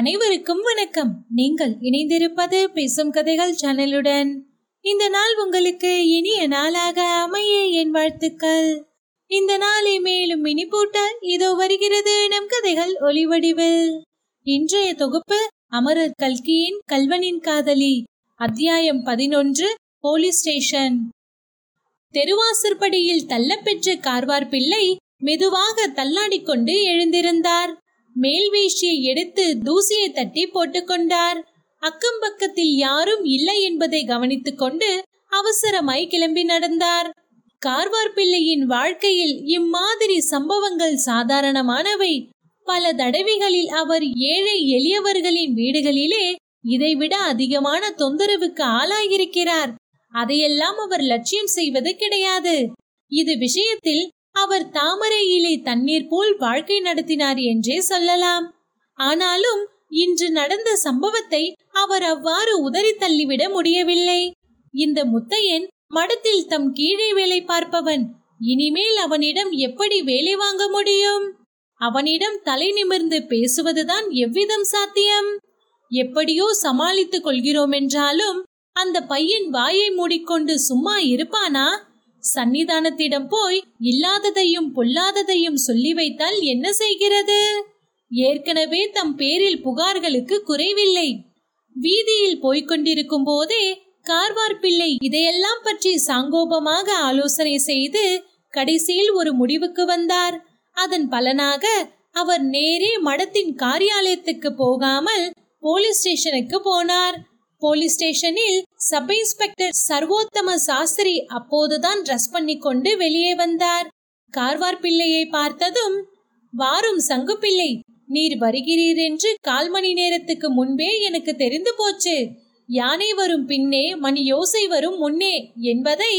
அனைவருக்கும் வணக்கம். நீங்கள் இணைந்திருப்பது பேசும் கதைகள் சேனலுடன். இந்த நாள் உங்களுக்கு இனிய நாளாக அமைய என் வாழ்த்துக்கள். இந்த நாளை மேலும் இனிப்பூட்ட இதோ வருகிறது நம் கதைகள் ஒளிவடிவில் இன்றைய தொகுப்பு அமரர் கல்கியின் கல்வனின் காதலி அத்தியாயம் பதினொன்று போலீஸ் ஸ்டேஷன். தெருவாசற்படியில் தள்ளப்பெற்ற கார்வார் பிள்ளை மெதுவாக தள்ளாடிக்கொண்டு எழுந்திருந்தார். மேல் வேஷ்டியை எடுத்து தூசியை தட்டி போட்டுக்கொண்டார். அக்கம் பக்கத்தில் யாரும் இல்லை என்பதை கவனித்துக் கொண்டு அவசரமாய் கிளம்பி நடந்தார். கார்வார் பிள்ளையின் வாழ்க்கையில் இம்மாதிரி சம்பவங்கள் சாதாரணமானவை. பல தடவைகளில் அவர் ஏழை எளியவர்களின் வீடுகளிலே இதைவிட அதிகமான தொந்தரவுக்கு ஆளாயிருக்கிறார். அதையெல்லாம் அவர் லட்சியம் செய்வது கிடையாது. இது விஷயத்தில் அவர் தாமரை இலை தண்ணீர் போல் வாழ்க்கை நடத்தினார் என்றே சொல்லலாம். ஆனாலும் இன்று நடந்த சம்பவத்தை அவர் அவ்வாறு உதறி தள்ளிவிட முடியவில்லை. இந்த முத்தையன் மடத்தில் தம் கீழே வேலை பார்ப்பவன். இனிமேல் அவனிடம் எப்படி வேலை வாங்க முடியும்? அவனிடம் தலை நிமிர்ந்து பேசுவதுதான் எவ்விதம் சாத்தியம்? எப்படியோ சமாளித்துக் கொள்கிறோம் என்றாலும் அந்த பையன் வாயை மூடிக்கொண்டு சும்மா இருப்பானா? சன்னிதானத்திடம் போய் இல்லாததையும் பொல்லாததையும் சொல்லி வைத்தால் என்ன செய்கிறது? ஏற்கனவே தம் பேரில் புகார்களுக்கு குறைவில்லை. வீதியில் போய்க் கொண்டிருக்கும் போதே கார்வார் பிள்ளை இதையெல்லாம் பற்றி சாங்கோபமாக ஆலோசனை செய்து கடைசியில் ஒரு முடிவுக்கு வந்தார். அதன் பலனாக அவர் நேரே மடத்தின் காரியாலயத்துக்கு போகாமல் போலீஸ் ஸ்டேஷனுக்கு போனார். போலீஸ் ஸ்டேஷனில் சப் இன்ஸ்பெக்டர் சர்வோத்தம சாஸ்திரி அப்போதுதான் ட்ரெஸ் பண்ணி கொண்டு வெளியே வந்தார். கார்வார் பிள்ளையை பார்த்ததும் வாரும் சங்கு பிள்ளை நீர் வருகிறீர் என்று கால் மணி நேரத்துக்கு முன்பே எனக்கு தெரிந்து போச்சு. யானை வரும் பின்னே மணி யோசை வரும் முன்னே என்பதை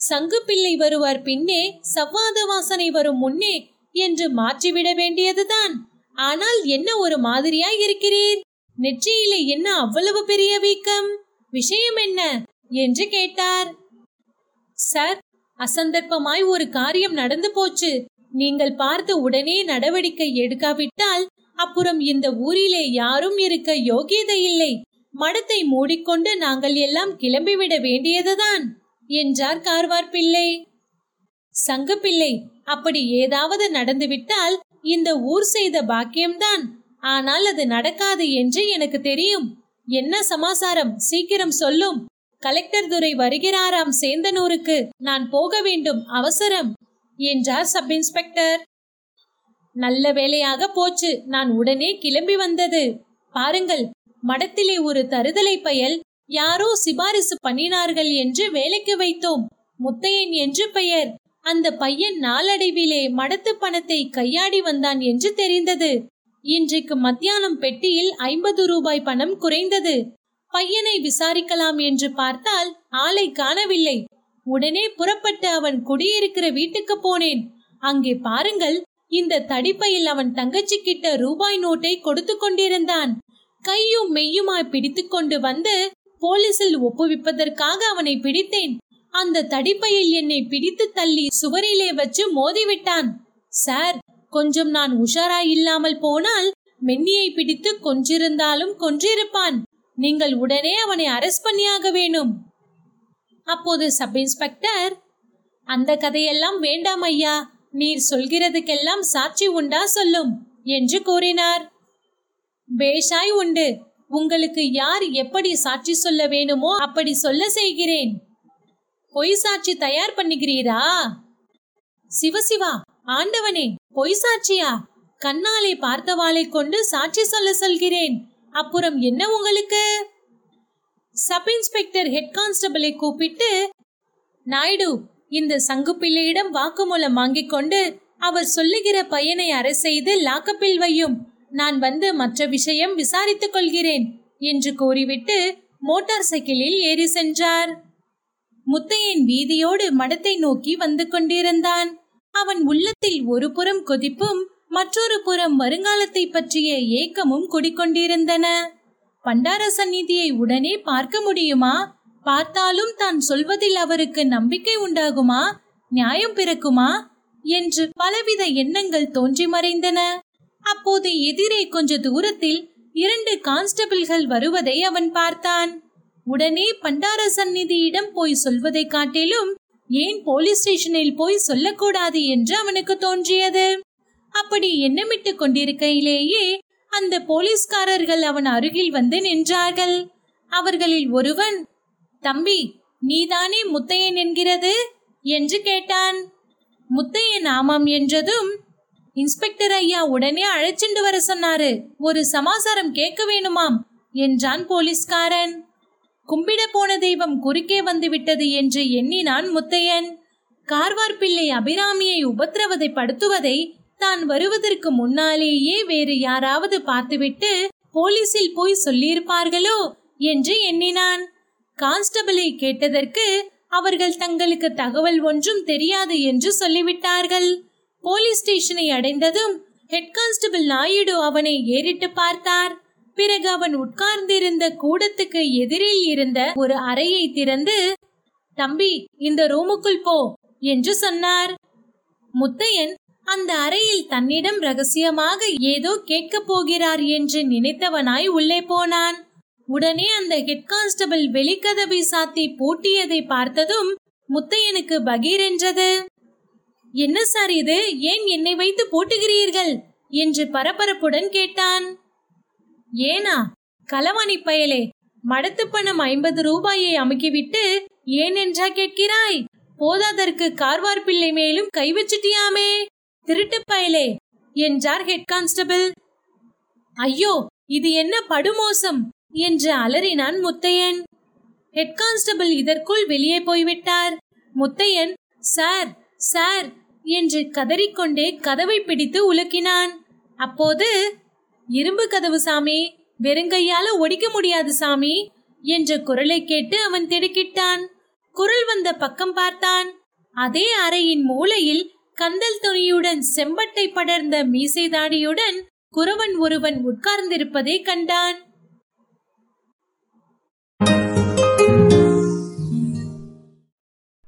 சங்கு பிள்ளை வருவார் பின்னே சவ்வாத வாசனை வரும் முன்னே என்று மாற்றிவிட வேண்டியதுதான். ஆனால் என்ன ஒரு மாதிரியாய் இருக்கிறீர்? நெற்றியிலே என்ன அவ்வளவு பெரிய வீக்கம்? விஷயம் என்ன? என்று கேட்டார். சார் அசந்தர்ப்பமாய் ஒரு காரியம் நடந்து போச்சு. நீங்கள் பார்த்து உடனே நடவடிக்கை எடுக்காவிட்டால் அப்புறம் இந்த ஊரிலே யாரும் இருக்க யோகியதை இல்லை. மடத்தை மூடிக்கொண்டு நாங்கள் எல்லாம் கிளம்பிவிட வேண்டியதுதான் என்றார் கார்வார் பிள்ளை. சங்கு பிள்ளை அப்படி ஏதாவது நடந்துவிட்டால் இந்த ஊர் செய்த பாக்கியம்தான். ஆனால் அது நடக்காது என்று எனக்கு தெரியும். என்ன சமாசாரம்? சீக்கிரம் சொல்லும். கலெக்டர் துரை வருகிறாராம் சேந்தனூருக்கு. நான் போக வேண்டும். அவசரம். என்றார் சப் இன்ஸ்பெக்டர். நல்ல வேலையாக போச்சு. நான் உடனே கிளம்பி வந்தது. பாருங்கள். மடத்திலே ஒரு தருதலை பயல் யாரோ சிபாரிசு பண்ணினார்கள் என்று வேலைக்கு வைத்தோம். முத்தையன் என்று பெயர். அந்த பையன் நாளடைவிலே மடத்து பணத்தை கையாடி வந்தான் என்று தெரிந்தது. இன்றைக்கு மத்தியானம் பெட்டியில் ஐம்பது ரூபாய் பணம் குறைந்தது. பையனை விசாரிக்கலாம் என்று பார்த்தால் ஆளை காணவில்லை. உடனே புறப்பட்டு அவன் குடியிருக்கிற வீட்டுக்கு போனேன். அங்கே பாருங்கள் இந்த தடிப்பையில் அவன் தங்கச்சி கிட்ட ரூபாய் நோட்டை கொடுத்து கொண்டிருந்தான். கையும் மெய்யுமாய் பிடித்து கொண்டு வந்து போலீசில் ஒப்புவிப்பதற்காக அவனை பிடித்தேன். அந்த தடிப்பையில் என்னை பிடித்து தள்ளி சுவரிலே வச்சு மோதிவிட்டான். சார் கொஞ்சம் நான் உஷாரா இல்லாமல் போனால் மென்னியை பிடித்து கொஞ்சிருந்தாலும் கொன்றிருப்பான். நீங்கள் உடனே அவனை அரெஸ்ட் பண்ணியாக வேணும். அப்போது சப் இன்ஸ்பெக்டர் அந்த கதையெல்லாம் வேண்டாம் ஐயா. நீர் சொல்கிறதுக்கெல்லாம் சாட்சி உண்டா சொல்லும் என்று கூறினார். பேஷாய் உண்டு. உங்களுக்கு யார் எப்படி சாட்சி சொல்ல வேணுமோ அப்படி சொல்ல செய்கிறேன். பொய் சாட்சி தயார் பண்ணுகிறீரா? சிவசிவா ஆண்டவனே பொய் சாட்சியா? கண்ணாலே பார்த்தவாளை கொண்டு சாட்சி சொல்ல சொல்கிறேன். அப்புறம் என்ன உங்களுக்கு? சப் இன்ஸ்பெக்டர் ஹெட் கான்ஸ்டபிளை கூப்பிட்டு நாயுடு இந்த சங்குப்பிள்ளையிடம் வாக்குமூலம் வாங்கிக் கொண்டு அவர் சொல்லுகிற பையனை அரை செய்து லாக்கப்பில் வையும். நான் வந்து மற்ற விஷயம் விசாரித்துக் கொள்கிறேன் என்று கூறிவிட்டு மோட்டார் சைக்கிளில் ஏறி சென்றார். முத்தையன் வீதியோடு மடத்தை நோக்கி வந்து கொண்டிருந்தான். அவன் உள்ளத்தில் ஒரு புறம் கொதிப்பும் மற்றொரு புறம் வருங்காலத்தை பற்றிய ஏக்கமும் குடிக்கொண்டிருந்தன. பண்டார சந்நிதியை உடனே பார்க்க முடியுமா? பார்த்தாலும் தான் சொல்வதில் அவருக்கு நம்பிக்கை உண்டாகுமா? நியாயம் பிறக்குமா? என்று பலவித எண்ணங்கள் தோன்றி மறைந்தன. அப்போது எதிரே கொஞ்ச தூரத்தில் இரண்டு கான்ஸ்டபிள்கள் வருவதை அவன் பார்த்தான். உடனே பண்டார சந்நிதியிடம் போய் சொல்வதை காட்டிலும் ஏன் போலீஸ் ஸ்டேஷனில் போய் சொல்லக்கூடாது என்று அவனுக்கு தோன்றியது. அப்படி எண்ணமிட்டு கொண்டிருக்கையிலேயே அந்த போலீஸ்காரர்கள் அவன் அருகில் வந்து நின்றார்கள். அவர்களில் ஒருவன் தம்பி நீதானே முத்தையன் என்கிறது? என்று கேட்டான். முத்தையன் ஆமாம் என்றதும் இன்ஸ்பெக்டர் ஐயா உடனே அழைச்சிண்டு வர சொன்னாரு. ஒரு சமாசாரம் கேட்க வேணுமாம் என்றான் போலீஸ்காரன். கும்பிட போன தெய்வம் குறுக்கே வந்துவிட்டது என்று எண்ணினான் முத்தையன். கார்வார் பிள்ளை அபிராமியை உபத்திரவதை படுத்துவதை தான் வருவதற்கு முன்னாலேயே வேறு யாராவது பார்த்துவிட்டு போலீசில் போய் சொல்லியிருப்பார்களோ என்று எண்ணினான். கான்ஸ்டபிளை கேட்டதற்கு அவர்கள் தங்களுக்கு தகவல் ஒன்றும் தெரியாது என்று சொல்லிவிட்டார்கள். போலீஸ் ஸ்டேஷனை அடைந்ததும் ஹெட் கான்ஸ்டபிள் நாயுடு அவனை ஏறிட்டு பார்த்தார். பிறகு அவன் உட்கார்ந்திருந்த கூடத்துக்கு எதிரில் இருந்த ஒரு அறையை திறந்து தம்பி இந்த ரூமுக்குள் போ என்று சொன்னார். முத்தையன் அந்த அறையில் தன்னிடம் ரகசியமாக ஏதோ கேட்கப் போகிறார் என்று நினைத்தவனாய் உள்ளே போனான். உடனே அந்த ஹெட் கான்ஸ்டபிள் வெளிக்கதவை சாத்தி பூட்டியதை பார்த்ததும் முத்தையனுக்கு பகீர் என்றது. என்ன சார் இது? ஏன் என்னை வைத்து பூட்டுகிறீர்கள்? என்று பரபரப்புடன் கேட்டான். ஏனா களவாணி பயலே மடத்து பணம் ஐம்பது ரூபாயை அமுக்கிவிட்டு ஏன் என்றா கேட்கிறாய்? போதாதற்கு கார்வார் பிள்ளை மேலும் கை வச்சிட்டியாமே? திருட்டு பயலே என்றார் ஹெட் கான்ஸ்டபிள் ஐயோ இது என்ன படுமோசம்? என்று அலறினான் முத்தையன். ஹெட் கான்ஸ்டபிள் இதற்குள் வெளியே போய்விட்டார். முத்தையன் சார் சார் என்று கதறிக்கொண்டே கதவை பிடித்து உலுக்கினான். அப்போது இரும்பு கதவு சாமி வெறுங்கையால ஒடிக்க முடியாது சாமி என்ற குரலை கேட்டு அவன் திடுக்கிட்டான். குரல் வந்த பக்கம் பார்த்தான். அதே அறையின் மூலையில் கந்தல் துணியுடன் செம்பட்டை படர்ந்த மீசைதாடியுடன் குறவன் ஒருவன் உட்கார்ந்திருப்பதை கண்டான்.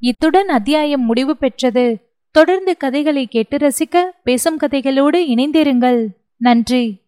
இத்துடன் அத்தியாயம் முடிவு பெற்றது. தொடர்ந்து கதைகளை கேட்டு ரசிக்க பேசும் கதைகளோடு இணைந்திருங்கள். நன்றி.